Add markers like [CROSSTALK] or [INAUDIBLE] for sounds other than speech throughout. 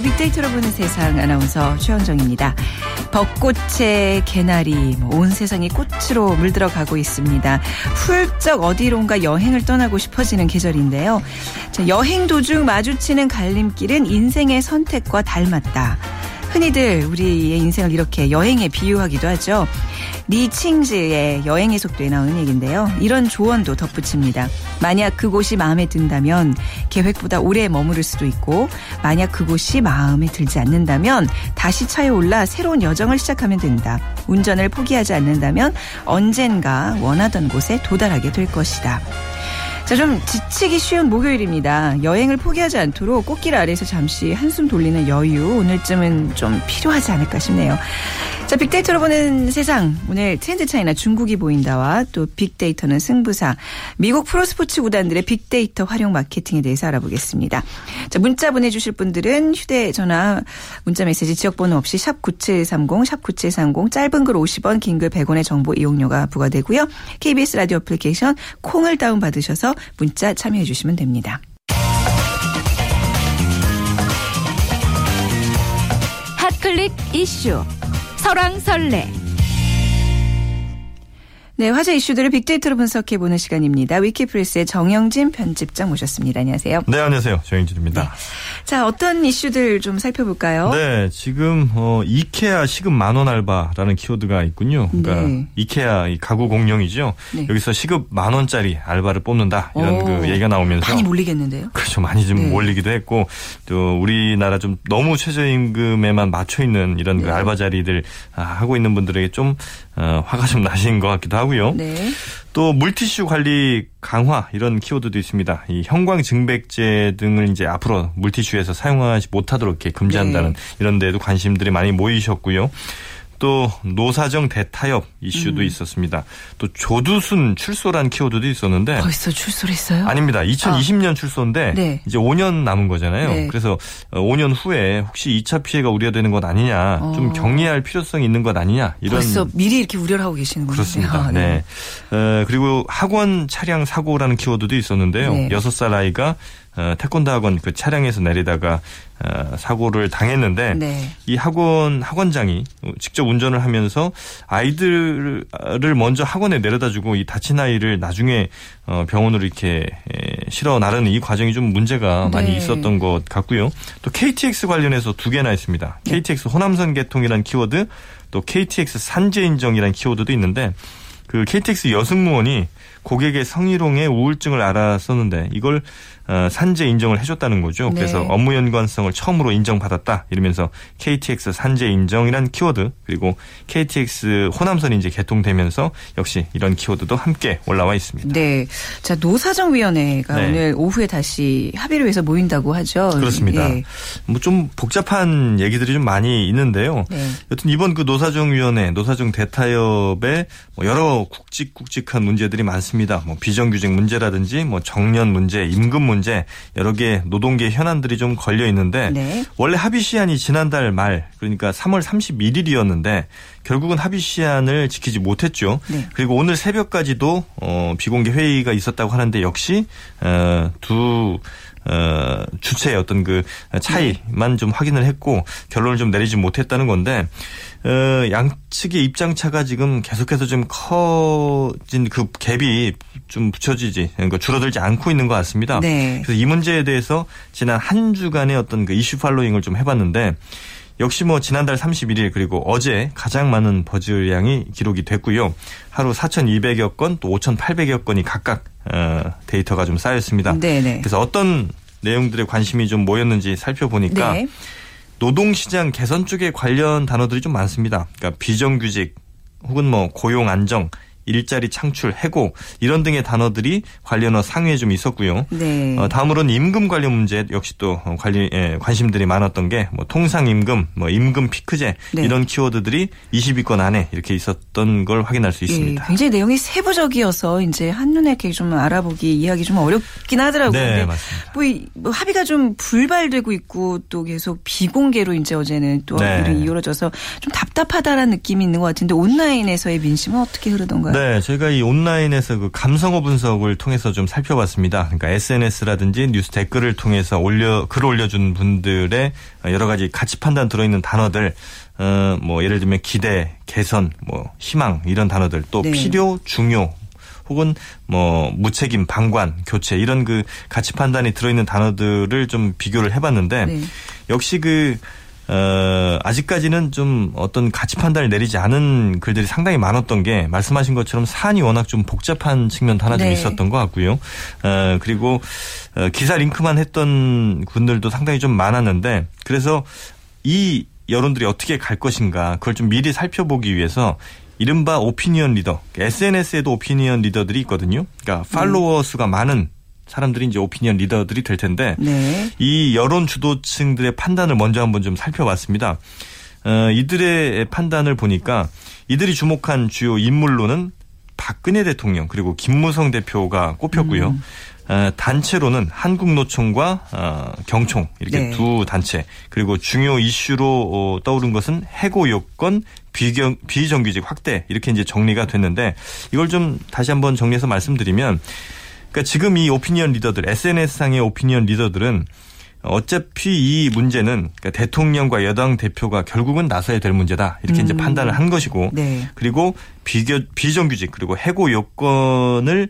빅데이터로 보는 세상 아나운서 최현정입니다. 벚꽃의 개나리, 뭐온 세상이 꽃으로 물들어 가고 있습니다. 훌쩍 어디론가 여행을 떠나고 싶어지는 계절인데요. 자, 여행 도중 마주치는 갈림길은 인생의 선택과 닮았다. 흔히들 우리의 인생을 이렇게 여행에 비유하기도 하죠. 리칭즈의 여행의 속도에 나오는 얘기인데요. 이런 조언도 덧붙입니다. 만약 그곳이 마음에 든다면 계획보다 오래 머무를 수도 있고 만약 그곳이 마음에 들지 않는다면 다시 차에 올라 새로운 여정을 시작하면 된다. 운전을 포기하지 않는다면 언젠가 원하던 곳에 도달하게 될 것이다. 자, 좀 지치기 쉬운 목요일입니다. 여행을 포기하지 않도록 꽃길 아래에서 잠시 한숨 돌리는 여유, 오늘쯤은 좀 필요하지 않을까 싶네요. 자, 빅데이터로 보는 세상. 오늘 트렌드 차이나 중국이 보인다와 또 빅데이터는 승부사. 미국 프로스포츠 구단들의 빅데이터 활용 마케팅에 대해서 알아보겠습니다. 자, 문자 보내주실 분들은 휴대전화, 문자 메시지 지역번호 없이 샵9730, 샵9730, 짧은 글 50원, 긴 글 100원의 정보 이용료가 부과되고요. KBS 라디오 애플리케이션 콩을 다운받으셔서 문자 참여해 주시면 됩니다. 핫클릭 이슈 설왕설래 네, 화제 이슈들을 빅데이터로 분석해 보는 시간입니다. 위키프레스의 정영진 편집장 모셨습니다. 안녕하세요. 네, 안녕하세요. 정영진입니다. 네. 자, 어떤 이슈들 좀 살펴볼까요? 네, 지금 어, 이케아 시급 만원 알바라는 키워드가 있군요. 그러니까 네. 이케아 이 가구 공룡이죠. 네. 여기서 시급 만 원짜리 알바를 뽑는다 이런 오, 그 얘기가 나오면서 많이 몰리겠는데요. 그렇죠, 많이 좀 네. 몰리기도 했고 또 우리나라 좀 너무 최저임금에만 맞춰 있는 이런 그 네. 알바 자리들 아, 하고 있는 분들에게 좀 어, 화가 좀 나신 것 같기도 하고요. 네. 또 물티슈 관리 강화 이런 키워드도 있습니다. 이 형광 증백제 등을 이제 앞으로 물티슈에서 사용하지 못하도록 이렇게 금지한다는 네. 이런 데도 관심들이 많이 모이셨고요. 또 노사정 대타협 이슈도 음. 있었습니다. 또 조두순 출소란 키워드도 있었는데 벌써 출소를 했어요? 아닙니다. 2020년 아. 출소인데 네. 이제 5년 남은 거잖아요. 네. 그래서 5년 후에 혹시 2차 피해가 우려되는 것 아니냐, 어. 좀 경계할 필요성이 있는 것 아니냐 이런 벌써 미리 이렇게 우려를 하고 계시는군요. 그렇습니다. 아, 네. 네. 어, 그리고 학원 차량 사고라는 키워드도 있었는데요. 네. 6살 아이가 어, 태권도 학원 그 차량에서 내리다가 어, 사고를 당했는데 네. 이 학원 학원장이 직접 운전을 하면서 아이들을 먼저 학원에 내려다주고 이 다친 아이를 나중에 어, 병원으로 이렇게 실어 나르는 이 과정이 좀 문제가 많이 네. 있었던 것 같고요. 또 KTX 관련해서 두 개나 있습니다. 네. KTX 호남선 개통이라는 키워드 또 KTX 산재 인정이라는 키워드도 있는데 그 KTX 여승무원이 고객의 성희롱의 우울증을 알았었는데 이걸 어, 산재 인정을 해줬다는 거죠. 그래서 네. 업무 연관성을 처음으로 인정받았다 이러면서 KTX 산재 인정이란 키워드 그리고 KTX 호남선이 이제 개통되면서 역시 이런 키워드도 함께 올라와 있습니다. 네, 자 노사정위원회가 네. 오늘 오후에 다시 합의를 위해서 모인다고 하죠. 그렇습니다. 네. 뭐좀 복잡한 얘기들이 좀 많이 있는데요. 네. 여튼 이번 그 노사정위원회 노사정 대타협에 뭐 여러 굵직굵직한 문제들이 많습니다. 뭐 비정규직 문제라든지 뭐 정년 문제, 임금 문제 문제 여러 개 노동계 현안들이 좀 걸려 있는데 네. 원래 합의 시한이 지난달 말 그러니까 3월 31일이었는데 결국은 합의 시한을 지키지 못했죠. 네. 그리고 오늘 새벽까지도 어, 비공개 회의가 있었다고 하는데 역시 어, 두 어, 주체의 어떤 그 차이만 좀 확인을 했고 결론을 좀 내리지 못했다는 건데 어, 양측의 입장 차가 지금 계속해서 좀 커진 그 갭이 좀 붙여지지 그러니까 줄어들지 않고 있는 것 같습니다. 네. 그래서 이 문제에 대해서 지난 한 주간의 어떤 그 이슈 팔로잉을 좀 해봤는데 역시 뭐 지난달 31일 그리고 어제 가장 많은 버즈량이 기록이 됐고요. 하루 4,200여 건 또 5,800여 건이 각각 어, 데이터가 좀 쌓였습니다. 네네. 그래서 어떤 내용들의 관심이 좀 모였는지 살펴보니까 네. 노동시장 개선 쪽에 관련 단어들이 좀 많습니다. 그러니까 비정규직 혹은 뭐 고용 안정 일자리 창출, 해고 이런 등의 단어들이 관련어 상위에 좀 있었고요. 네. 어, 다음으로는 임금 관련 문제 역시 또 관리 예, 관심들이 많았던 게 뭐 통상 임금, 뭐 임금 피크제 네. 이런 키워드들이 20위권 안에 이렇게 있었던 걸 확인할 수 있습니다. 네, 굉장히 내용이 세부적이어서 이제 한눈에 이렇게 좀 알아보기 이해하기 좀 어렵긴 하더라고요. 네, 맞습니다. 뭐, 뭐, 합의가 좀 불발되고 있고 또 계속 비공개로 이제 어제는 또 네. 이루어져서 좀 답답하다라는 느낌이 있는 것 같은데 온라인에서의 민심은 어떻게 흐르던가요? 네, 저희가 이 온라인에서 그 감성어 분석을 통해서 좀 살펴봤습니다. 그러니까 SNS라든지 뉴스 댓글을 통해서 올려 글 올려준 분들의 여러 가지 가치 판단 들어있는 단어들, 어, 뭐 예를 들면 기대, 개선, 뭐 희망 이런 단어들, 또 네. 필요, 중요, 혹은 뭐 무책임, 방관, 교체 이런 그 가치 판단이 들어있는 단어들을 좀 비교를 해봤는데 네. 역시 그 어, 아직까지는 좀 어떤 가치 판단을 내리지 않은 글들이 상당히 많았던 게 말씀하신 것처럼 사안이 워낙 좀 복잡한 측면도 하나 좀 네. 있었던 것 같고요. 어, 그리고 어, 기사 링크만 했던 분들도 상당히 좀 많았는데 그래서 이 여론들이 어떻게 갈 것인가 그걸 좀 미리 살펴보기 위해서 이른바 오피니언 리더, SNS에도 오피니언 리더들이 있거든요. 그러니까 팔로워 수가 많은 사람들이 이제 오피니언 리더들이 될 텐데 네. 이 여론 주도층들의 판단을 먼저 한번 좀 살펴봤습니다. 어, 이들의 판단을 보니까 이들이 주목한 주요 인물로는 박근혜 대통령 그리고 김무성 대표가 꼽혔고요. 음. 어, 단체로는 한국노총과 어, 경총 이렇게 네. 두 단체 그리고 중요 이슈로 어, 떠오른 것은 해고 요건 비경, 비정규직 확대 이렇게 이제 정리가 됐는데 이걸 좀 다시 한번 정리해서 말씀드리면 그러니까 지금 이 오피니언 리더들 SNS상의 오피니언 리더들은 어차피 이 문제는 그러니까 대통령과 여당 대표가 결국은 나서야 될 문제다 이렇게 음. 이제 판단을 한 것이고 네. 그리고 비교, 비정규직 그리고 해고 요건을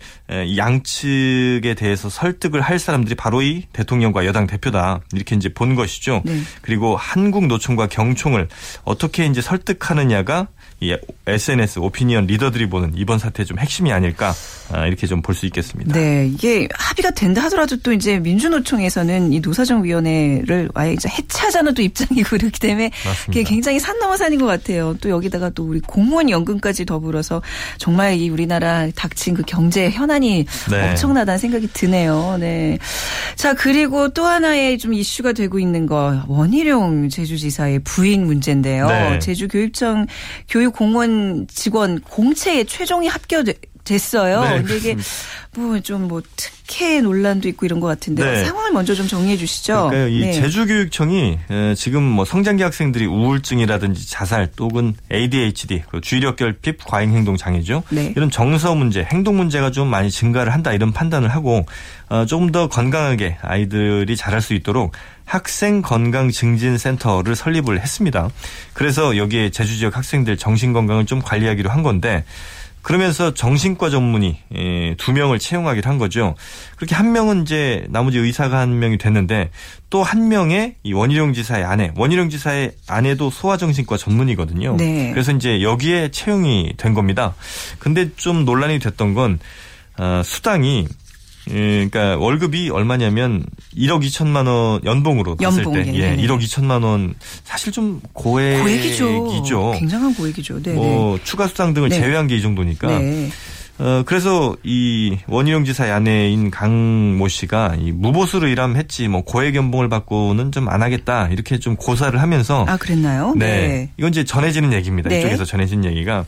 양측에 대해서 설득을 할 사람들이 바로 이 대통령과 여당 대표다 이렇게 이제 본 것이죠. 네. 그리고 한국 노총과 경총을 어떻게 이제 설득하느냐가 이 SNS 오피니언 리더들이 보는 이번 사태의 좀 핵심이 아닐까 아, 이렇게 좀 볼 수 있겠습니다. 네, 이게 합의가 된다 하더라도 또 이제 민주노총에서는 이 노사정위원회를 아예 이제 해체하자는 또 입장이고 [LAUGHS] 그렇기 때문에 그게 굉장히 산 넘어 산인 것 같아요. 또 여기다가 또 우리 공무원 연금까지 더불어서 정말 이 우리나라 닥친 그 경제 현안이 네. 엄청나다는 생각이 드네요. 네. 자 그리고 또 하나의 좀 이슈가 되고 있는 거 원희룡 제주지사의 부인 문제인데요. 네. 제주교육청 교육 공무원 직원 공채에 최종이 합격됐어요. 네, 근데 이게 뭐 좀뭐 뭐 특혜 논란도 있고 이런 것 같은데 네. 상황을 먼저 좀 정리해 주시죠. 그러니까 이 네. 제주교육청이 지금 뭐 성장기 학생들이 우울증이라든지 자살 또는 ADHD 주의력 결핍 과잉 행동 장애죠. 네. 이런 정서 문제, 행동 문제가 좀 많이 증가를 한다 이런 판단을 하고 어, 조금 더 건강하게 아이들이 자랄 수 있도록 학생 건강 증진 센터를 설립을 했습니다. 그래서 여기에 제주 지역 학생들 정신 건강을 좀 관리하기로 한 건데 그러면서 정신과 전문의 예, 두 명을 채용하기로 한 거죠. 그렇게 한 명은 이제 나머지 의사가 한 명이 됐는데 또 한 명의 이 원희룡 지사의 아내, 원희룡 지사의 아내도 소아정신과 전문의거든요. 네. 그래서 이제 여기에 채용이 된 겁니다. 근데 좀 논란이 됐던 건 어, 수당이 예, 그러니까 월급이 얼마냐면 1억 2천만 원 연봉으로 봤을 연봉, 때 예, 1억 2천만 원 사실 좀 고액이죠. 고액이죠. 굉장한 고액이죠. 네, 뭐 네. 추가 수당 등을 네. 제외한 게 이 정도니까. 네. 어, 그래서 이 원희룡 지사의 아내인 강 모 씨가 이 무보수로 일하면 했지 뭐 고액 연봉을 받고는 좀 안 하겠다 이렇게 좀 고사를 하면서 아 그랬나요? 네. 네. 이건 이제 전해지는 얘기입니다. 네. 이쪽에서 전해진 얘기가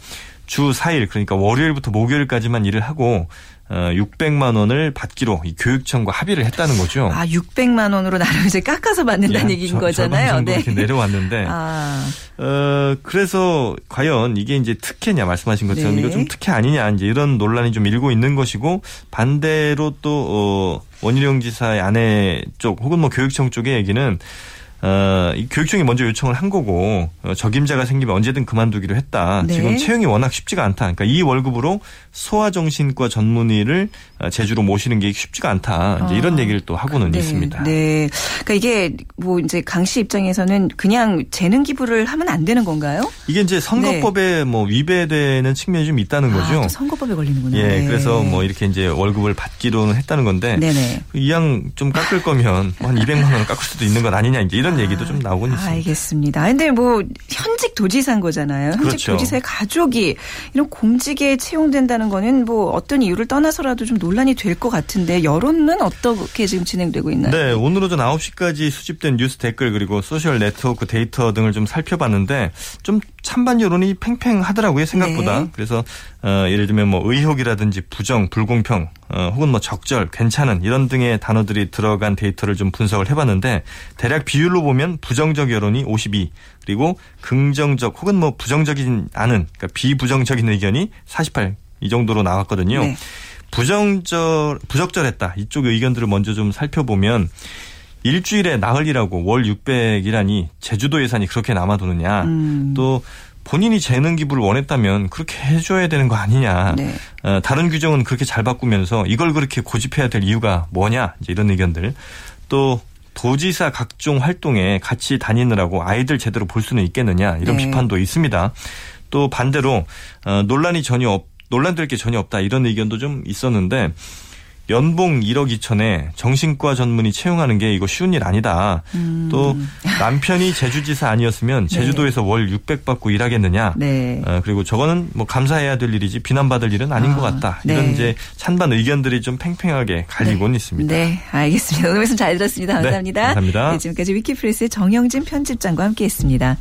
주 4일 그러니까 월요일부터 목요일까지만 일을 하고 어, 600만 원을 받기로 이 교육청과 합의를 했다는 거죠. 아, 600만 원으로 나름 이제 깎아서 받는다는 예, 얘기인 저, 거잖아요. 네. 이렇게 내려왔는데. [LAUGHS] 아. 어, 그래서 과연 이게 이제 특혜냐 말씀하신 것처럼 네. 이거 좀 특혜 아니냐 이제 이런 논란이 좀 일고 있는 것이고 반대로 또 어, 원희룡 지사의 아내 쪽 혹은 뭐 교육청 쪽의 얘기는 어, 이 교육청이 먼저 요청을 한 거고 어, 적임자가 생기면 언제든 그만두기로 했다. 네. 지금 채용이 워낙 쉽지가 않다. 그러니까 이 월급으로 소아정신과 전문의를 어, 제주로 모시는 게 쉽지가 않다. 이제 이런 아. 얘기를 또 하고는 네. 있습니다. 네. 그러니까 이게 뭐 이제 강 씨 입장에서는 그냥 재능 기부를 하면 안 되는 건가요? 이게 이제 선거법에 네. 뭐 위배되는 측면이 좀 있다는 아, 거죠. 선거법에 걸리는구나. 예. 네. 그래서 뭐 이렇게 이제 월급을 받기로는 했다는 건데 이양 좀 깎을 거면 한 200만 원을 깎을 수도 있는 건 아니냐 이제 이런 이런 아, 얘기도 좀 나오곤 있습니다. 알겠습니다. 근데 뭐 현직 도지사인 거잖아요. 현직 그렇죠. 도지사의 가족이 이런 공직에 채용된다는 거는 뭐 어떤 이유를 떠나서라도 좀 논란이 될 것 같은데 여론은 어떻게 지금 진행되고 있나요? 네, 오늘 오전 9시까지 수집된 뉴스 댓글 그리고 소셜 네트워크 데이터 등을 좀 살펴봤는데 좀 찬반 여론이 팽팽하더라고요 생각보다. 네. 그래서 어, 예를 들면 뭐 의혹이라든지 부정, 불공평, 어, 혹은 뭐 적절, 괜찮은 이런 등의 단어들이 들어간 데이터를 좀 분석을 해봤는데 대략 비율로 보면 부정적 여론이 52 그리고 긍정적 혹은 뭐 부정적이진 않은 그러니까 비부정적인 의견이 48 이 정도로 나왔거든요. 네. 부정절 부적절했다. 이쪽 의견들을 먼저 좀 살펴보면 일주일에 나흘이라고 월 600이라니 제주도 예산이 그렇게 남아도느냐. 음. 또 본인이 재능 기부를 원했다면 그렇게 해줘야 되는 거 아니냐. 네. 어, 다른 규정은 그렇게 잘 바꾸면서 이걸 그렇게 고집해야 될 이유가 뭐냐. 이제 이런 의견들. 또 도지사 각종 활동에 같이 다니느라고 아이들 제대로 볼 수는 있겠느냐 이런 네. 비판도 있습니다. 또 반대로 어, 논란이 전혀 없, 논란될 게 전혀 없다 이런 의견도 좀 있었는데 연봉 1억 2천에 정신과 전문의 채용하는 게 이거 쉬운 일 아니다. 음. 또 남편이 제주지사 아니었으면 네. 제주도에서 네. 월 600 받고 일하겠느냐. 네. 어, 그리고 저거는 뭐 감사해야 될 일이지 비난받을 일은 아닌 아, 것 같다. 이런 네. 이제 찬반 의견들이 좀 팽팽하게 갈리곤 네. 있습니다. 네, 알겠습니다. 오늘 말씀 잘 들었습니다. 네, 감사합니다. 감사합니다. 지금까지 위키프레스의 정영진 편집장과 함께했습니다.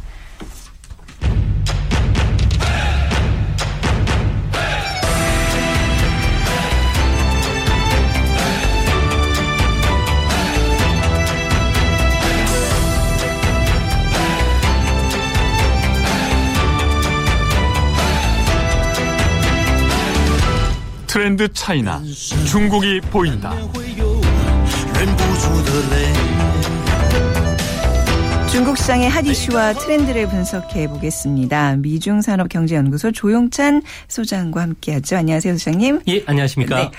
트렌드 차이나 중국이 보인다. 중국 시장의 핫 이슈와 트렌드를 분석해 보겠습니다. 미중산업경제연구소 조용찬 소장과 함께하죠. 안녕하세요, 소장님. 예, 안녕하십니까. 네.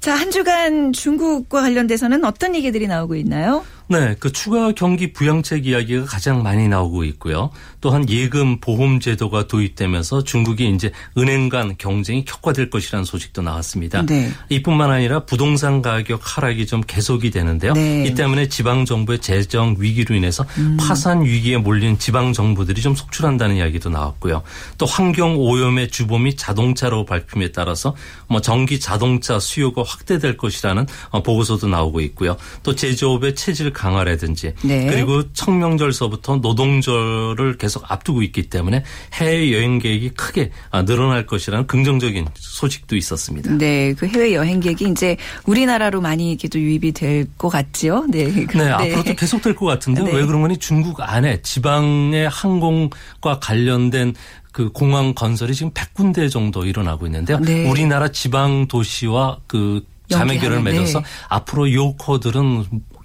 자, 한 주간 중국과 관련돼서는 어떤 얘기들이 나오고 있나요? 네, 그 추가 경기 부양책 이야기가 가장 많이 나오고 있고요. 또한 예금 보험 제도가 도입되면서 중국이 이제 은행 간 경쟁이 격화될 것이라는 소식도 나왔습니다. 네. 이뿐만 아니라 부동산 가격 하락이 좀 계속이 되는데요. 네. 이 때문에 지방 정부의 재정 위기로 인해서 음. 파산 위기에 몰린 지방 정부들이 좀 속출한다는 이야기도 나왔고요. 또 환경 오염의 주범이 자동차로 발표에 따라서 뭐 전기 자동차 수요가 확대될 것이라는 어, 보고서도 나오고 있고요. 또 제조업의 체질 강화라든지 네. 그리고 청명절서부터 노동절을 계속 앞두고 있기 때문에 해외 여행 계획이 크게 아, 늘어날 것이라는 긍정적인 소식도 있었습니다. 네, 그 해외 여행객이 이제 우리나라로 많이 이렇게 또 유입이 될 것 같지요. 네, 네, 네, 앞으로도 계속 될 것 같은데 네. 왜 그런 거니 중국 안에 지방의 항공과 관련된 그 공항 건설이 지금 100군데 정도 일어나고 있는데요. 네. 우리나라 지방 도시와 그 자매 결을 맺어서 네. 앞으로 요코들은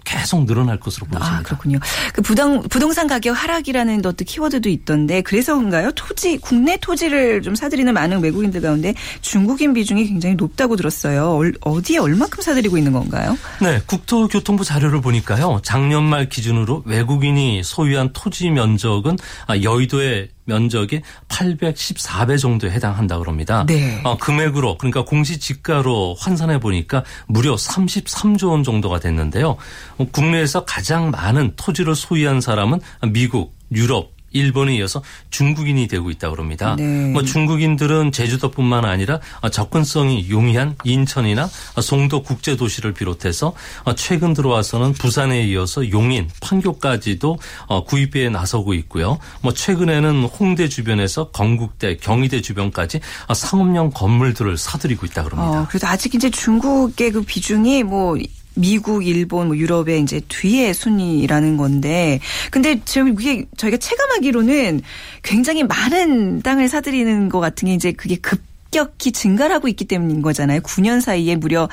계속 늘어날 것으로 아, 보입니다. 아, 그렇군요. 그 부동, 부동산 가격 하락이라는 어떤 키워드도 있던데 그래서인가요? 토지, 국내 토지를 좀 사들이는 많은 외국인들 가운데 중국인 비중이 굉장히 높다고 들었어요. 어디에 얼마큼 사들이고 있는 건가요? 네, 국토교통부 자료를 보니까요. 작년 말 기준으로 외국인이 소유한 토지 면적은 아, 여의도의 면적이 814배 정도에 해당한다 그럽니다. 네. 어, 금액으로 그러니까 공시지가로 환산해 보니까 무려 33조 원 정도가 됐는데요. 어, 국내에서 가장 많은 토지를 소유한 사람은 미국, 유럽, 일본에 이어서 중국인이 되고 있다고 합니다. 네. 뭐 중국인들은 제주도뿐만 아니라 접근성이 용이한 인천이나 송도 국제 도시를 비롯해서 최근 들어와서는 부산에 이어서 용인, 판교까지도 구입에 나서고 있고요. 뭐 최근에는 홍대 주변에서 건국대, 경희대 주변까지 상업용 건물들을 사들이고 있다고 합니다. 어, 그래도 아직 이제 중국의 그 비중이 뭐 미국, 일본, 뭐 유럽의 이제 뒤에 순위라는 건데, 근데 지금 이게 저희가 체감하기로는 굉장히 많은 땅을 사들이는 것 같은 게 이제 그게 급 급격히 증가를 하고 있기 때문인 거잖아요. 9년 사이에 무려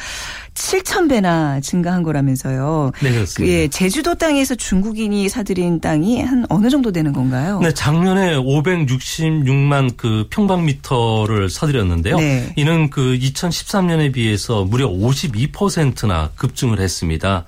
7천 배나 증가한 거라면서요. 네, 그렇습니다. 예, 제주도 땅에서 중국인이 사들인 땅이 한 어느 정도 되는 건가요? 네, 작년에 566만 그 평방미터를 사들였는데요. 네. 이는 그 2013년에 비해서 무려 52%나 급증을 했습니다.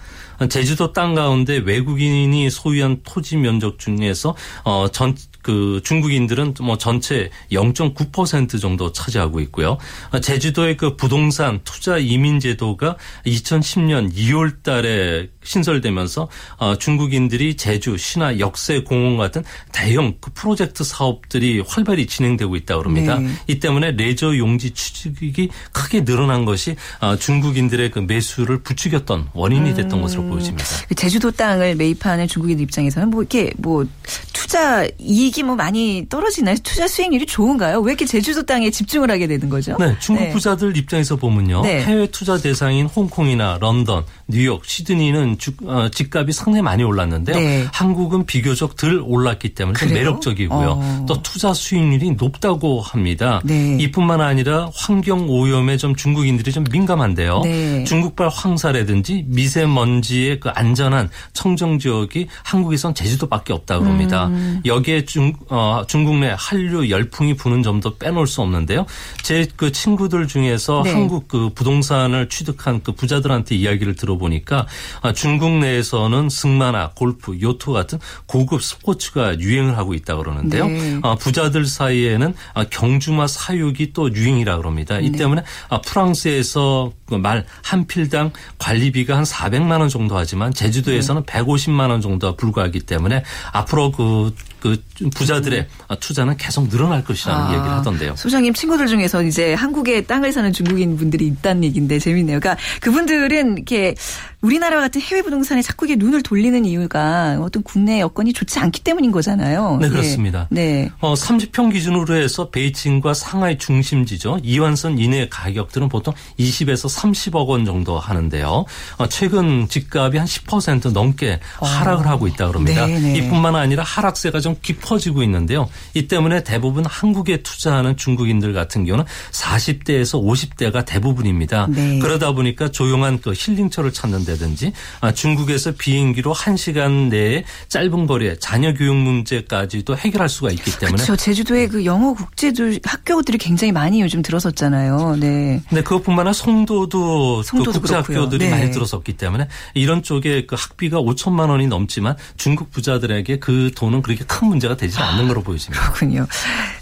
제주도 땅 가운데 외국인이 소유한 토지 면적 중에서 어 전 그 중국인들은 뭐 전체 0.9% 정도 차지하고 있고요. 제주도의 그 부동산 투자 이민 제도가 2010년 2월 달에 신설되면서 어, 중국인들이 제주, 신화, 역세 공원 같은 대형 그 프로젝트 사업들이 활발히 진행되고 있다고 합니다. 네. 이 때문에 레저 용지 취직이 크게 늘어난 것이 어, 중국인들의 그 매수를 부추겼던 원인이 됐던 음. 것으로 보여집니다. 그 제주도 땅을 매입하는 중국인 입장에서는 뭐 이렇게 뭐 투자 이익이 뭐 많이 떨어지나요? 투자 수익률이 좋은가요? 왜 이렇게 제주도 땅에 집중을 하게 되는 거죠? 네, 중국 네. 부자들 입장에서 보면요. 네. 해외 투자 대상인 홍콩이나 런던, 뉴욕, 시드니는 주, 어, 집값이 상당히 많이 올랐는데요. 네. 한국은 비교적 덜 올랐기 때문에 좀 매력적이고요. 어. 또 투자 수익률이 높다고 합니다. 네. 이뿐만 아니라 환경 오염에 좀 중국인들이 좀 민감한데요. 네. 중국발 황사라든지 미세먼지의 그 안전한 청정 지역이 한국에선 제주도밖에 없다 그럽니다. 음. 여기에 중, 어, 중국 내 한류 열풍이 부는 점도 빼놓을 수 없는데요. 제 그 친구들 중에서 네. 한국 그 부동산을 취득한 그 부자들한테 이야기를 들어보니까 아, 중국 내에서는 승마나 골프, 요트 같은 고급 스포츠가 유행을 하고 있다 그러는데요. 네. 아, 부자들 사이에는 아, 경주마 사육이 또 유행이라 그럽니다. 이 네. 때문에 프랑스에서 그 말한 필당 관리비가 한 400만 원 정도 하지만 제주도에서는 네. 150만 원 정도가 불과하기 때문에 앞으로 그그 부자들의 음. 투자는 계속 늘어날 것이라는 아, 얘기를 하던데요. 소장님 친구들 중에서 이제 한국에 땅을 사는 중국인 분들이 있다는 얘기인데 재밌네요. 그러니까 그분들은 이렇게 우리나라 같은 해외 부동산에 자꾸 이게 눈을 돌리는 이유가 어떤 국내 여건이 좋지 않기 때문인 거잖아요. 네, 그렇습니다. 예. 네. 어, 30평 기준으로 해서 베이징과 상하이 중심지죠. 이완선 이내 가격들은 보통 20에서 30억 원 정도 하는데요. 어, 최근 집값이 한 10% 넘게 어. 하락을 하고 있다 그럽니다. 네, 네. 이뿐만 아니라 하락세가 좀 깊어지고 있는데요. 이 때문에 대부분 한국에 투자하는 중국인들 같은 경우는 40대에서 50대가 대부분입니다. 네. 그러다 보니까 조용한 그 힐링처를 찾는 한다든지 아, 중국에서 비행기로 1시간 내에 짧은 거리에 자녀 교육 문제까지도 해결할 수가 있기 때문에 그렇죠. 제주도에 그 영어 국제도 학교들이 굉장히 많이 요즘 들어섰잖아요. 네. 네, 그것뿐만 아니라 송도도, 송도도 그 국제 학교들이 네. 많이 들어섰기 때문에 이런 쪽에 그 학비가 5천만 원이 넘지만 중국 부자들에게 그 돈은 그렇게 큰 문제가 되지 않는 걸로 보여집니다. 그렇군요.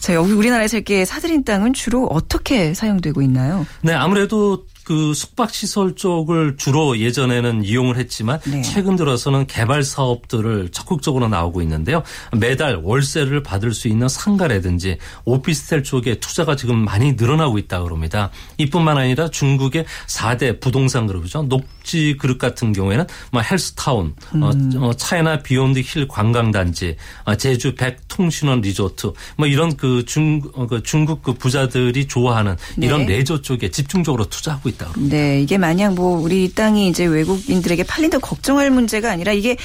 자, 여기 우리나라에서 이렇게 사들인 땅은 주로 어떻게 사용되고 있나요? 네, 아무래도 그 숙박 시설 쪽을 주로 예전에는 이용을 했지만 네. 최근 들어서는 개발 사업들을 적극적으로 나오고 있는데요. 매달 월세를 받을 수 있는 상가라든지 오피스텔 쪽에 투자가 지금 많이 늘어나고 있다 그럽니다. 이뿐만 아니라 중국의 4대 부동산 그룹이죠. 녹지 그룹 같은 경우에는 뭐 헬스타운, 어, 음. 어, 차이나 비욘드 힐 관광단지, 어, 제주 백통신원 리조트 뭐 이런 그 중, 어, 그 중국 그 부자들이 좋아하는 이런 네. 레저 쪽에 집중적으로 투자하고 있다. 있다. 네, 이게 만약 뭐 우리 땅이 이제 외국인들에게 팔린다고 걱정할 문제가 아니라 이게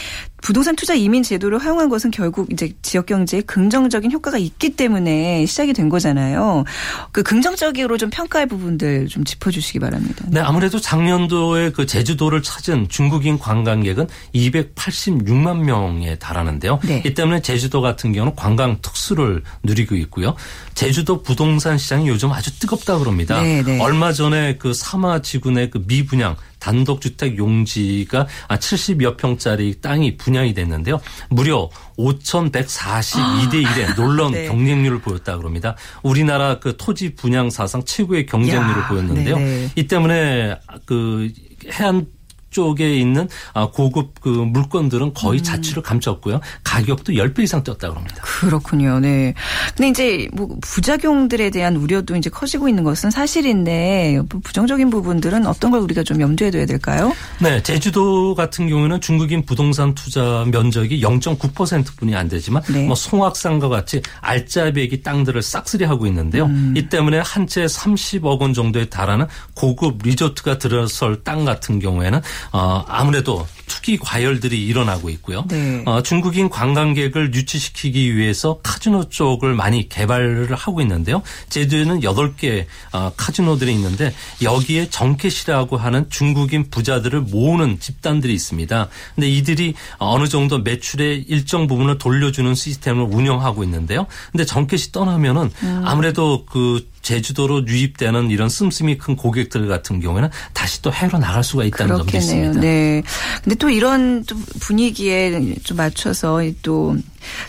부동산 투자 이민 제도를 허용한 것은 결국 이제 지역 경제에 긍정적인 효과가 있기 때문에 시작이 된 거잖아요. 그 긍정적으로 좀 평가할 부분들 좀 짚어주시기 바랍니다. 네, 아무래도 작년도에 그 제주도를 찾은 중국인 관광객은 286만 명에 달하는데요. 네. 이 때문에 제주도 같은 경우는 관광 특수를 누리고 있고요. 제주도 부동산 시장이 요즘 아주 뜨겁다 그럽니다. 네, 네. 얼마 전에 그 사마 지구내 그 미분양 단독주택 용지가 70여 평짜리 땅이 분양이 됐는데요. 무려 5,142대 1의 놀라운 [LAUGHS] 네. 경쟁률을 보였다 그럽니다. 우리나라 그 토지 분양 사상 최고의 경쟁률을 야, 보였는데요. 네네. 이 때문에 그 해안 쪽에 있는 아, 고급 그 물건들은 거의 음. 자취를 감췄고요. 가격도 10배 이상 뛰었다고 합니다. 그렇군요. 네. 근데 이제 뭐 부작용들에 대한 우려도 이제 커지고 있는 것은 사실인데 부정적인 부분들은 어떤 걸 우리가 좀 염두에 둬야 될까요? 네. 제주도 같은 경우에는 중국인 부동산 투자 면적이 0.9%뿐이 안 되지만 네. 뭐 송악산과 같이 알짜배기 땅들을 싹쓸이 하고 있는데요. 음. 이 때문에 한 채 30억 원 정도에 달하는 고급 리조트가 들어설 땅 같은 경우에는 어, 아무래도 투기 과열들이 일어나고 있고요. 네. 어, 중국인 관광객을 유치시키기 위해서 카지노 쪽을 많이 개발을 하고 있는데요. 제주에는 8개 어, 카지노들이 있는데 여기에 정켓이라고 하는 중국인 부자들을 모으는 집단들이 있습니다. 근데 이들이 어느 정도 매출의 일정 부분을 돌려주는 시스템을 운영하고 있는데요. 근데 정켓이 떠나면은 음. 아무래도 그 제주도로 유입되는 이런 씀씀이 큰 고객들 같은 경우에는 다시 또 해외로 나갈 수가 있다는 점도 있습니다. 네. 근데 또 이런 분위기에 좀 맞춰서 또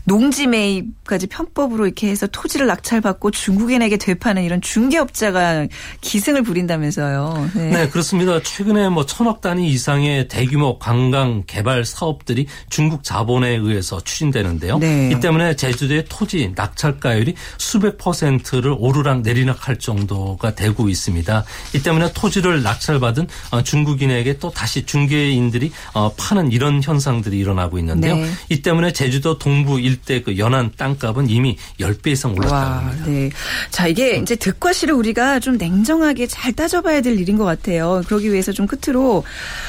농지 매입까지 편법으로 이렇게 해서 토지를 낙찰받고 중국인에게 되파는 이런 중개업자가 기승을 부린다면서요. 네. 네, 그렇습니다. 최근에 뭐 천억 단위 이상의 대규모 관광 개발 사업들이 중국 자본에 의해서 추진되는데요. 네. 이 때문에 제주도의 토지 낙찰가율이 수백 퍼센트를 오르락 내리 락할 정도가 되고 있습니다. 이 때문에 토지를 낙찰받은 어, 중국인에게 또 다시 중개인들이 어, 파는 이런 현상들이 일어나고 있는데요. 네. 이 때문에 제주도 동 동부 일대 그 연안 땅값은 이미 10배 이상 올랐다고 합니다. 네. 자, 이게 이제 득과 실을 우리가 좀 냉정하게 잘 따져봐야 될 일인 것 같아요. 그러기 위해서 좀 끝으로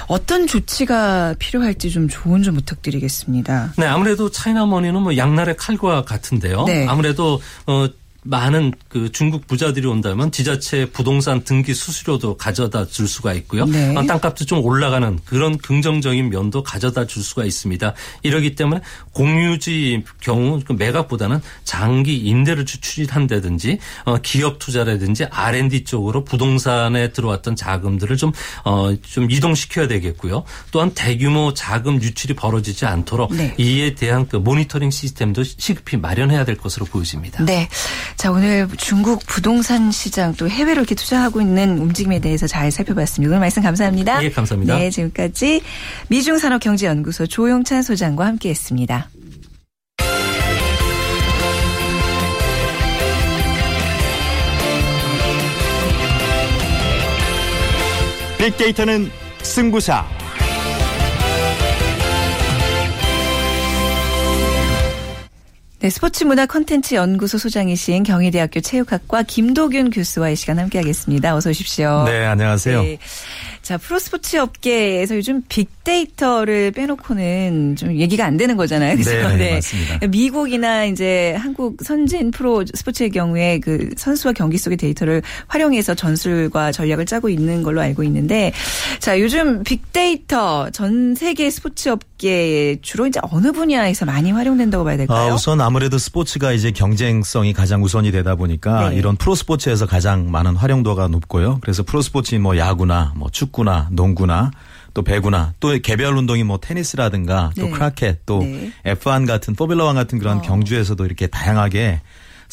어떤 조치가 필요할지 좀 조언 좀 부탁드리겠습니다. 네, 아무래도 차이나머니는 뭐 양날의 칼과 같은데요. 네. 아무래도 어 많은 그 중국 부자들이 온다면 지자체 부동산 등기 수수료도 가져다 줄 수가 있고요. 네. 어, 땅값도 좀 올라가는 그런 긍정적인 면도 가져다 줄 수가 있습니다. 이러기 때문에 공유지 경우 그 매각보다는 장기 임대를 추진한다든지 어, 기업 투자라든지 R&D 쪽으로 부동산에 들어왔던 자금들을 좀, 어, 좀 이동시켜야 되겠고요. 또한 대규모 자금 유출이 벌어지지 않도록 네. 이에 대한 그 모니터링 시스템도 시급히 마련해야 될 것으로 보여집니다. 네. 자, 오늘 중국 부동산 시장 또 해외로 이렇게 투자하고 있는 움직임에 대해서 잘 살펴봤습니다. 오늘 말씀 감사합니다. 네, 감사합니다. 네, 지금까지 미중산업경제연구소 조용찬 소장과 함께 했습니다. 빅데이터는 승부사. 네, 스포츠 문화 컨텐츠 연구소 소장이신 경희대학교 체육학과 김도균 교수와 이 시간 함께하겠습니다. 어서 오십시오. 네, 안녕하세요. 네. 자, 프로스포츠 업계에서 요즘 빅데이터를 빼놓고는 좀 얘기가 안 되는 거잖아요. 그죠? 네, 네, 맞습니다. 미국이나 이제 한국 선진 프로 스포츠의 경우에 그 선수와 경기 속의 데이터를 활용해서 전술과 전략을 짜고 있는 걸로 알고 있는데 자, 요즘 빅데이터 전 세계 스포츠 업계에 주로 이제 어느 분야에서 많이 활용된다고 봐야 될까요? 아, 우선 아무래도 스포츠가 이제 경쟁성이 가장 우선이 되다 보니까 네. 이런 프로스포츠에서 가장 많은 활용도가 높고요. 그래서 프로스포츠인 뭐 야구나 뭐 축구 축구나 농구나 또 배구나 또 개별 운동이 뭐 테니스라든가 또 네. 크라켓 또 네. F1 같은 포뮬러 1 같은 그런 어. 경주에서도 이렇게 다양하게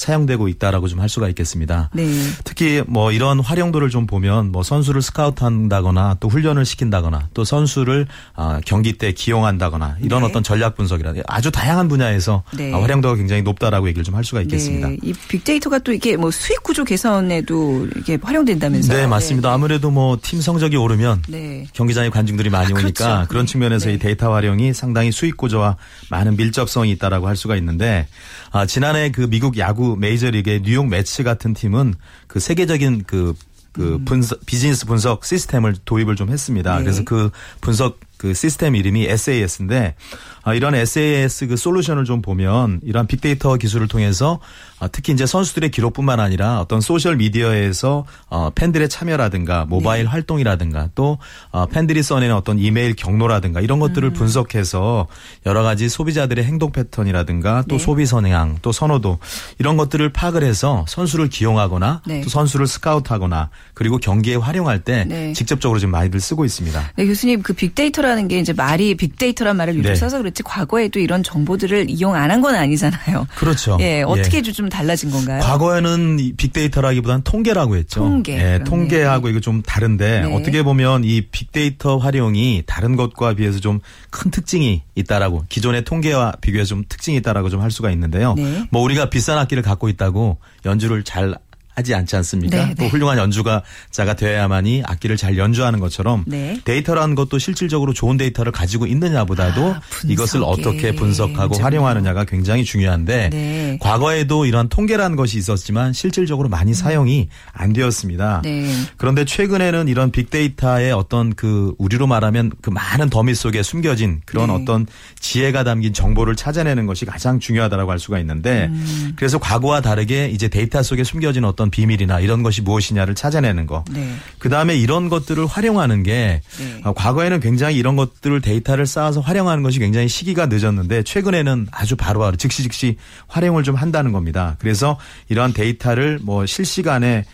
사용되고 있다라고 좀 할 수가 있겠습니다. 네. 특히 뭐 이런 활용도를 좀 보면 뭐 선수를 스카우트한다거나 또 훈련을 시킨다거나 또 선수를 아, 경기 때 기용한다거나 이런 네. 어떤 전략 분석이라 아주 다양한 분야에서 네. 아, 활용도가 굉장히 높다라고 얘기를 좀 할 수가 있겠습니다. 네. 이 빅데이터가 또 이게 뭐 수익 구조 개선에도 이게 활용된다면서요? 네, 맞습니다. 네. 아무래도 뭐 팀 성적이 오르면 네. 경기장에 관중들이 많이 아, 오니까 그렇죠. 그런 측면에서 이 데이터 활용이 상당히 수익 구조와 많은 밀접성이 있다라고 할 수가 있는데 아, 지난해 그 미국 야구 메이저리그의 뉴욕 매치 같은 팀은 그 세계적인 그, 그 음. 분석, 비즈니스 분석 시스템을 도입을 좀 했습니다. 네. 그래서 그 분석 그 시스템 이름이 SAS인데 아, 이런 SAS 그 솔루션을 좀 보면 이러한 빅데이터 기술을 통해서 아, 특히 이제 선수들의 기록뿐만 아니라 어떤 소셜 미디어에서 어, 팬들의 참여라든가 모바일 네. 활동이라든가 또 어, 팬들이 써내는 어떤 이메일 경로라든가 이런 것들을 음. 분석해서 여러 가지 소비자들의 행동 패턴이라든가 또 네. 소비 성향 또 선호도 이런 것들을 파악을 해서 선수를 기용하거나 네. 또 선수를 스카우트하거나 그리고 경기에 활용할 때 네. 직접적으로 지금 많이들 쓰고 있습니다. 네, 교수님 그 빅데이터라는 게 이제 말이 빅데이터란 말을 요즘 네. 써서 그렇지 과거에도 이런 정보들을 이용 안 한 건 아니잖아요. 그렇죠. 예, 어떻게 예. 좀 달라진 건가요? 과거에는 빅데이터라기보다는 통계라고 했죠. 통계. 예, 통계하고 이거 좀 다른데 네. 어떻게 보면 이 빅데이터 활용이 다른 것과 비해서 좀 큰 특징이 있다라고 기존의 통계와 비교해서 좀 특징이 있다라고 좀 할 수가 있는데요. 네. 뭐 우리가 비싼 악기를 갖고 있다고 연주를 잘 하지 않지 않습니까? 네, 또 네. 훌륭한 연주가자가 되어야만이 악기를 잘 연주하는 것처럼 네. 데이터라는 것도 실질적으로 좋은 데이터를 가지고 있느냐보다도 아, 이것을 어떻게 분석하고 그 활용하느냐가 굉장히 중요한데 네. 과거에도 이러한 통계라는 것이 있었지만 실질적으로 많이 음. 사용이 안 되었습니다. 네. 그런데 최근에는 이런 빅데이터의 어떤 그 우리로 말하면 그 많은 더미 속에 숨겨진 그런 네. 어떤 지혜가 담긴 정보를 찾아내는 것이 가장 중요하다고 할 수가 있는데 음. 그래서 과거와 다르게 이제 데이터 속에 숨겨진 어떤 비밀이나 이런 것이 무엇이냐를 찾아내는 거. 네. 그다음에 이런 것들을 활용하는 게 네. 어, 과거에는 굉장히 이런 것들을 데이터를 쌓아서 활용하는 것이 굉장히 시기가 늦었는데 최근에는 아주 바로바로 즉시 즉시 활용을 좀 한다는 겁니다. 그래서 이러한 데이터를 뭐 실시간에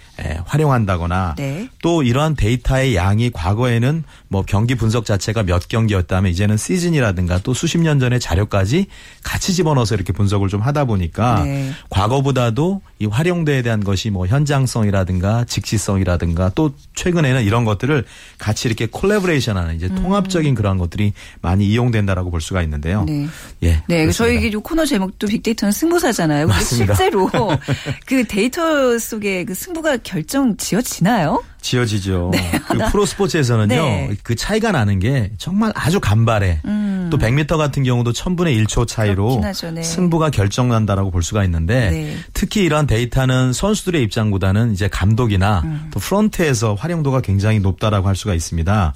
활용한다거나 네. 또 이러한 데이터의 양이 과거에는 뭐 경기 분석 자체가 몇 경기였다면 이제는 시즌이라든가 또 수십 년 전의 자료까지 같이 집어넣어서 이렇게 분석을 좀 하다 보니까 네. 과거보다도 이 활용도에 대한 것이 뭐 현장성이라든가 직시성이라든가 또 최근에는 이런 것들을 같이 이렇게 콜라보레이션하는 이제 음. 통합적인 그러한 것들이 많이 이용된다라고 볼 수가 있는데요. 네. 예. 네. 저희 이 코너 제목도 빅데이터는 승부사잖아요. 근데 실제로 [LAUGHS] 그 데이터 속에 그 승부가 결정 지어지나요? 지어지죠. 네. 그 프로 스포츠에서는요. 네. 그 차이가 나는 게 정말 아주 간발해. 음. 음. 또 100m 같은 경우도 1000분의 1초 차이로 네. 승부가 결정난다라고 볼 수가 있는데 네. 특히 이러한 데이터는 선수들의 입장보다는 이제 감독이나 음. 또 프런트에서 활용도가 굉장히 높다라고 할 수가 있습니다.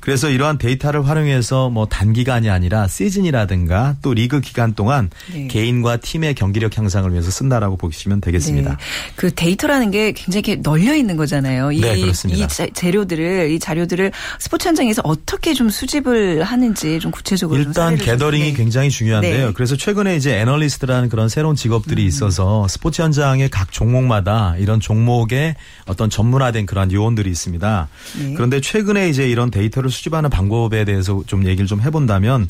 그래서 이러한 데이터를 활용해서 뭐 단기간이 아니라 시즌이라든가 또 리그 기간 동안 네. 개인과 팀의 경기력 향상을 위해서 쓴다라고 보시면 되겠습니다. 네. 그 데이터라는 게 굉장히 널려 있는 거잖아요. 이, 네, 그렇습니다. 이 재료들을 이 자료들을 스포츠 현장에서 어떻게 좀 수집을 하는지 좀 구체적으로 일단 gathering이 굉장히 중요한데요. 네. 그래서 최근에 이제 애널리스트라는 그런 새로운 직업들이 음. 있어서 스포츠 현장의 각 종목마다 이런 종목의 어떤 전문화된 그런 요원들이 있습니다. 네. 그런데 최근에 이제 이런 데이터를 수집하는 방법에 대해서 좀 얘기를 좀 해본다면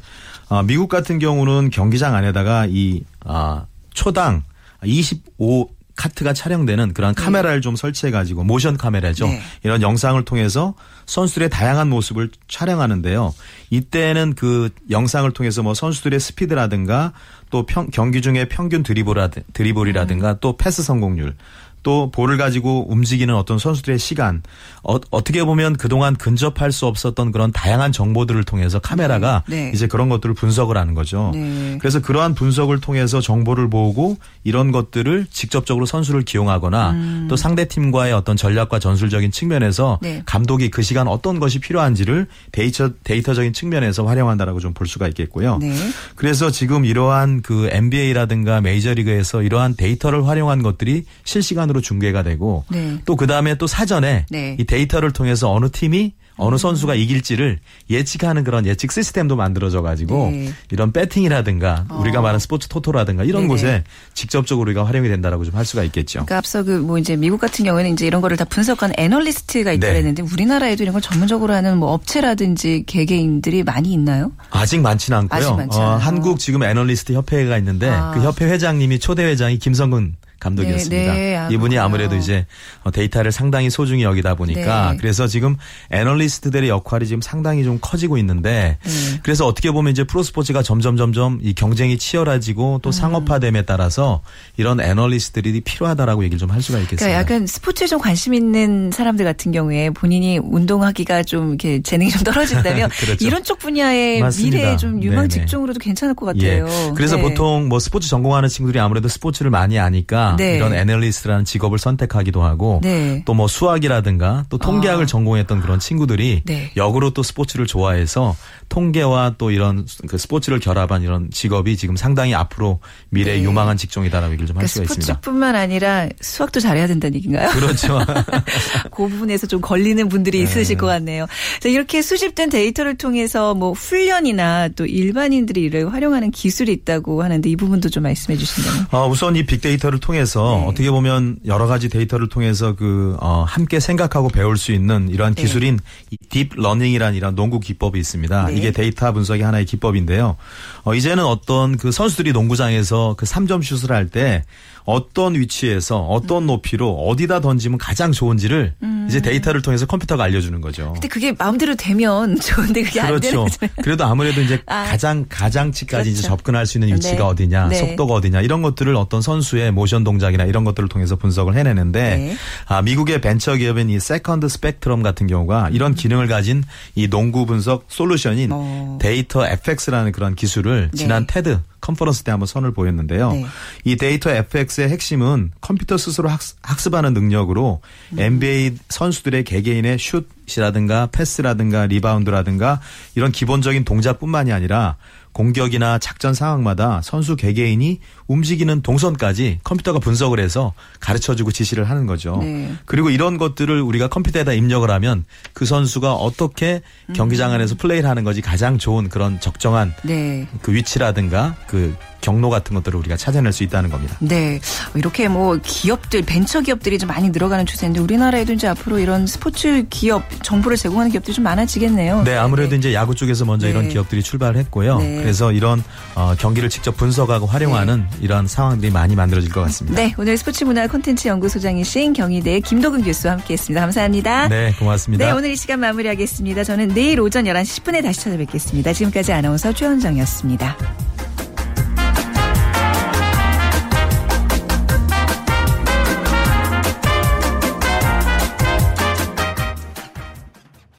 어, 미국 같은 경우는 경기장 안에다가 이 아, 초당 25 카트가 촬영되는 그런 네. 카메라를 좀 설치해 가지고 모션 카메라죠. 네. 이런 영상을 통해서 선수들의 다양한 모습을 촬영하는데요. 이때는 그 영상을 통해서 뭐 선수들의 스피드라든가 또 평, 경기 중에 평균 드리블 드리블이라든가 음. 또 패스 성공률 또 볼을 가지고 움직이는 어떤 선수들의 시간 어, 떻게 보면 그동안 근접할 수 없었던 그런 다양한 정보들을 통해서 카메라가 네. 네. 이제 그런 것들을 분석을 하는 거죠. 네. 그래서 그러한 분석을 통해서 정보를 모으고 이런 것들을 직접적으로 선수를 기용하거나 음. 또 상대 팀과의 어떤 전략과 전술적인 측면에서 네. 감독이 그 시간 어떤 것이 필요한지를 데이터 데이터적인 측면에서 활용한다라고 좀 볼 수가 있겠고요. 네. 그래서 지금 이러한 그 NBA라든가 메이저리그에서 이러한 데이터를 활용한 것들이 실시간 실시간으로 중계가 되고 네. 또그 다음에 또 사전에 네. 이 데이터를 통해서 어느 팀이 어느 음. 선수가 이길지를 예측하는 그런 예측 시스템도 만들어져 가지고 네. 이런 베팅이라든가 어. 우리가 말하는 스포츠 토토라든가 이런 네네. 곳에 직접적으로 우리가 활용이 된다라고 좀 할 수가 있겠죠. 그러니까 앞서 그 뭐 이제 미국 같은 경우에는 이제 이런 거를 다 분석한 애널리스트가 있다 네. 그랬는데 우리나라에도 이런 걸 전문적으로 하는 뭐 업체라든지 개개인들이 많이 있나요? 아직 많지는 않고요. 아직 많지 어, 한국 지금 애널리스트 협회가 있는데 아. 그 협회 회장님이 초대 회장이 김성근 감독이었습니다. 네, 네, 이분이 아무래도 이제 어, 데이터를 상당히 소중히 여기다 보니까 네. 그래서 지금 애널리스트들의 역할이 지금 상당히 좀 커지고 있는데 네. 그래서 어떻게 보면 이제 프로스포츠가 점점 점점 이 경쟁이 치열해지고 또 음. 상업화됨에 따라서 이런 애널리스트들이 필요하다라고 얘기를 좀 할 수가 있겠습니다. 그러니까 약간 스포츠에 좀 관심 있는 사람들 같은 경우에 본인이 운동하기가 좀 이렇게 재능이 좀 떨어진다면 [LAUGHS] 그렇죠. 이런 쪽 분야의 미래에 좀 유망 직종으로도 괜찮을 것 같아요. 예. 그래서 네. 보통 뭐 스포츠 전공하는 친구들이 아무래도 스포츠를 많이 아니까 네. 이런 애널리스트라는 직업을 선택하기도 하고 네. 또뭐 수학이라든가 또 통계학을 아. 전공했던 그런 친구들이 네. 역으로 또 스포츠를 좋아해서 통계와 또 이런 그 스포츠를 결합한 이런 직업이 지금 상당히 앞으로 미래에 네. 유망한 직종이다라고 얘기를 좀할 그러니까 수가 있습니다. 스포츠뿐만 아니라 수학도 잘해야 된다는 얘기인가요? 그렇죠. [LAUGHS] 그 부분에서 좀 걸리는 분들이 네. 있으실 것 같네요. 이렇게 수집된 데이터를 통해서 뭐 훈련이나 또 일반인들이 이를 활용하는 기술이 있다고 하는데 이 부분도 좀 말씀해 주신다면. 어, 우선 이 빅데이터를 통해 서 네. 어떻게 보면 여러 가지 데이터를 통해서 그 어, 함께 생각하고 배울 수 있는 이러한 네. 기술인 deep learning이라는 이런 농구 기법이 있습니다. 네. 이게 데이터 분석이 하나의 기법인데요. 어, 이제는 어떤 그 선수들이 농구장에서 그 3점 슛을 할 때 어떤 위치에서 어떤 음. 높이로 어디다 던지면 가장 좋은지를 음. 이제 데이터를 통해서 컴퓨터가 알려주는 거죠. 근데 그게 마음대로 되면 [LAUGHS] 좋은데 그게 그렇죠. 안 되는 거죠. 그래도 아무래도 이제 아. 가장 가장치까지 그렇죠. 이제 접근할 수 있는 위치가 네. 어디냐, 네. 속도가 어디냐 이런 것들을 어떤 선수의 모션 동작이나 이런 것들을 통해서 분석을 해내는데 네. 아, 미국의 벤처 기업인 이 세컨드 스펙트럼 같은 경우가 이런 음. 기능을 가진 이 농구 분석 솔루션인 어. 데이터 FX라는 그런 기술을 네. 지난 테드 컨퍼런스 때 한번 선을 보였는데요. 네. 이 데이터 FX의 핵심은 컴퓨터 스스로 학습, 하는 능력으로 음. NBA 선수들의 개개인의 슛 이라든가 패스라든가 리바운드라든가 이런 기본적인 동작뿐만이 아니라 공격이나 작전 상황마다 선수 개개인이 움직이는 동선까지 컴퓨터가 분석을 해서 가르쳐주고 지시를 하는 거죠. 네. 그리고 이런 것들을 우리가 컴퓨터에다 입력을 하면 그 선수가 어떻게 경기장 안에서 플레이를 하는 것이 가장 좋은 그런 적정한 네. 그 위치라든가 그 경로 같은 것들을 우리가 찾아낼 수 있다는 겁니다. 네. 이렇게 뭐 기업들, 벤처 기업들이 좀 많이 늘어가는 추세인데 우리나라에도 이제 앞으로 이런 스포츠 기업, 정보를 제공하는 기업들이 좀 많아지겠네요. 네. 아무래도 네. 이제 야구 쪽에서 먼저 네. 이런 기업들이 출발했고요. 네. 그래서 이런 어, 경기를 직접 분석하고 활용하는 네. 이런 상황들이 많이 만들어질 것 같습니다. 네. 오늘 스포츠 문화 콘텐츠 연구소장이신 경희대 김도근 교수와 함께 했습니다. 감사합니다. 네. 고맙습니다. 네. 오늘 이 시간 마무리하겠습니다. 저는 내일 오전 11시 10분에 다시 찾아뵙겠습니다. 지금까지 아나운서 최원정이었습니다.